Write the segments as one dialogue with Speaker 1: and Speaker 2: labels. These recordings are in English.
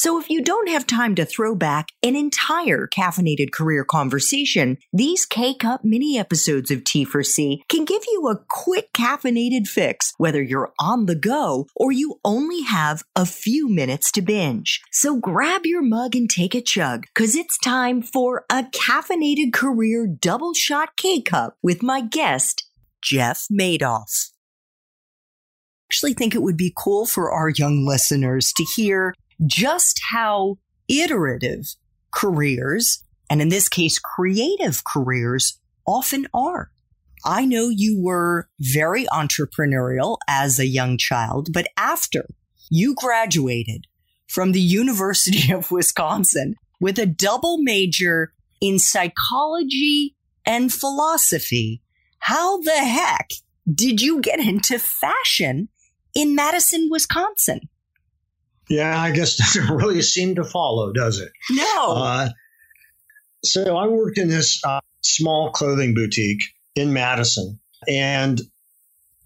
Speaker 1: So if you don't have time to throw back an entire caffeinated career conversation, these K Cup mini episodes of T4C can give you a quick caffeinated fix, whether you're on the go or you only have a few minutes to binge. So grab your mug and take a chug, cause it's time for a caffeinated career double shot K Cup with my guest, Jeff Madoff I actually think it would be cool for our young listeners to hear just how iterative careers, and in this case, creative careers, often are. I know you were very entrepreneurial as a young child, but after you graduated from the University of Wisconsin with a double major in psychology and philosophy, how the heck did you get into fashion in Madison, Wisconsin.
Speaker 2: Yeah, I guess doesn't really seem to follow, does it?
Speaker 1: No. Uh,
Speaker 2: so I worked in this uh, small clothing boutique in Madison, and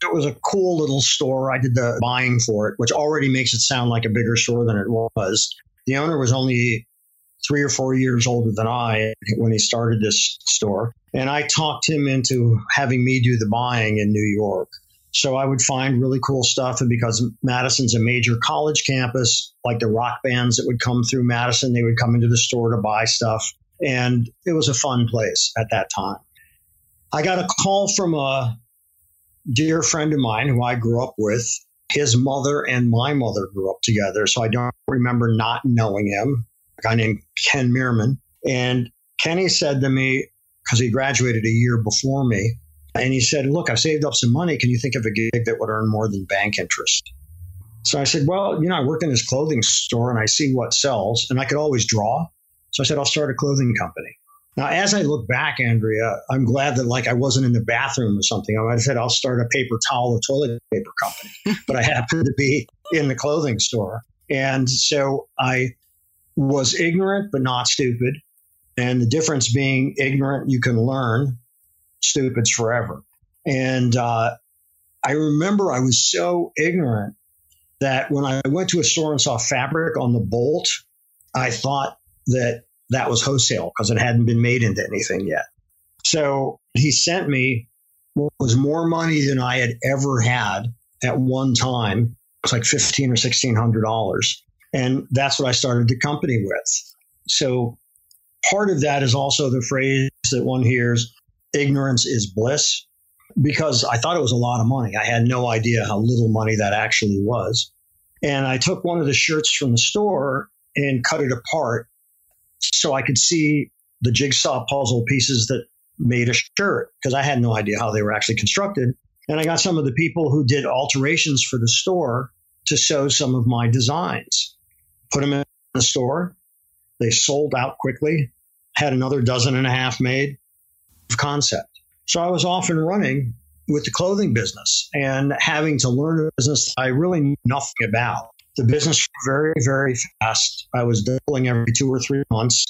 Speaker 2: it was a cool little store. I did the buying for it, which already makes it sound like a bigger store than it was. The owner was only three or four years older than I when he started this store. And I talked him into having me do the buying in New York. So I would find really cool stuff. And because Madison's a major college campus, like the rock bands that would come through Madison, they would come into the store to buy stuff. And it was a fun place at that time. I got a call from a dear friend of mine who I grew up with. His mother and my mother grew up together. So I don't remember not knowing him, a guy named Ken Meerman. And Kenny said to me, because he graduated a year before me, and he said, Look, I've saved up some money. Can you think of a gig that would earn more than bank interest? So I said, Well, you know, I work in this clothing store and I see what sells, and I could always draw. So I said, I'll start a clothing company. Now, as I look back, Andrea, I'm glad that like I wasn't in the bathroom or something. I might have said I'll start a paper towel or toilet paper company, but I happened to be in the clothing store. And so I was ignorant, but not stupid. And the difference being ignorant, you can learn, stupids forever. And uh, I remember I was so ignorant that when I went to a store and saw fabric on the bolt, I thought that that was wholesale because it hadn't been made into anything yet. So he sent me what was more money than I had ever had at one time. It was like fifteen or sixteen hundred dollars, and that's what I started the company with. So part of that is also the phrase that one hears: ignorance is bliss because I thought it was a lot of money. I had no idea how little money that actually was. And I took one of the shirts from the store and cut it apart so I could see the jigsaw puzzle pieces that made a shirt because I had no idea how they were actually constructed. And I got some of the people who did alterations for the store to sew some of my designs, put them in the store. They sold out quickly, had another dozen and a half made concept. So I was off and running with the clothing business and having to learn a business I really knew nothing about. The business very, very fast. I was doubling every two or three months.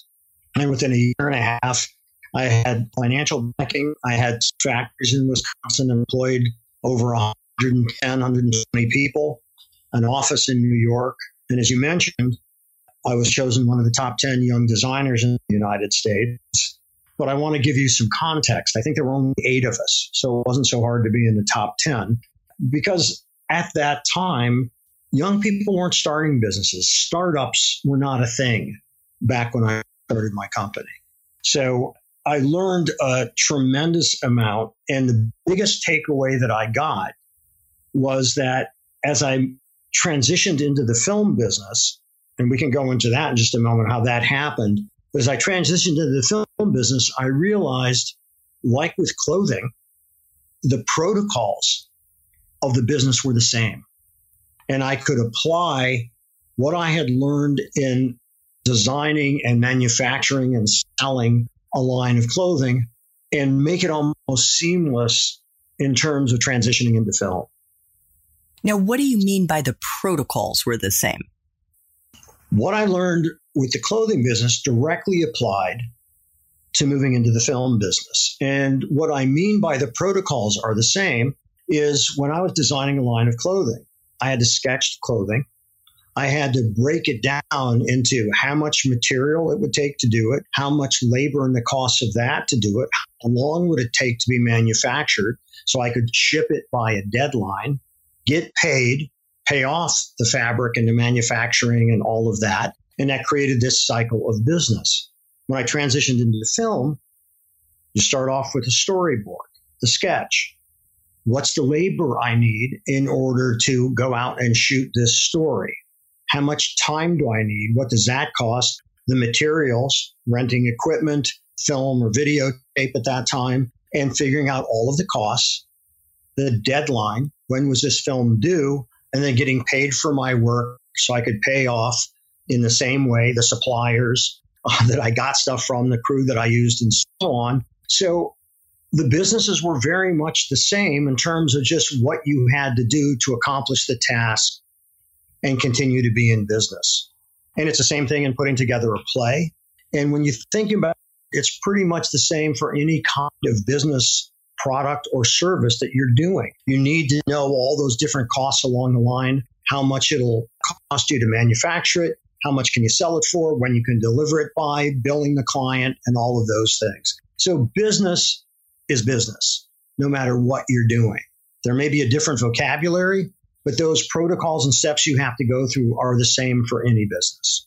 Speaker 2: And within a year and a half, I had financial backing. I had factories in Wisconsin employed over 110, 120 people, an office in New York. And as you mentioned, I was chosen one of the top 10 young designers in the United States but I want to give you some context. I think there were only eight of us, so it wasn't so hard to be in the top 10 because at that time, young people weren't starting businesses. Startups were not a thing back when I started my company. So I learned a tremendous amount. And the biggest takeaway that I got was that as I transitioned into the film business, and we can go into that in just a moment, how that happened as I transitioned into the film business, I realized, like with clothing, the protocols of the business were the same. And I could apply what I had learned in designing and manufacturing and selling a line of clothing and make it almost seamless in terms of transitioning into film.
Speaker 1: Now, what do you mean by the protocols were the same?
Speaker 2: What I learned with the clothing business directly applied to moving into the film business. And what I mean by the protocols are the same is when I was designing a line of clothing, I had to sketch the clothing. I had to break it down into how much material it would take to do it, how much labor and the cost of that to do it, how long would it take to be manufactured so I could ship it by a deadline, get paid, pay off the fabric and the manufacturing and all of that. And that created this cycle of business. When I transitioned into film, you start off with a storyboard, the sketch. What's the labor I need in order to go out and shoot this story? How much time do I need? What does that cost? The materials, renting equipment, film or videotape at that time, and figuring out all of the costs, the deadline, when was this film due, and then getting paid for my work so I could pay off in the same way the suppliers uh, that I got stuff from, the crew that I used, and so on. So the businesses were very much the same in terms of just what you had to do to accomplish the task and continue to be in business. And it's the same thing in putting together a play. And when you think about it, it's pretty much the same for any kind of business product or service that you're doing. You need to know all those different costs along the line, how much it'll cost you to manufacture it, how much can you sell it for, when you can deliver it by, billing the client, and all of those things. So business is business, no matter what you're doing. There may be a different vocabulary, but those protocols and steps you have to go through are the same for any business.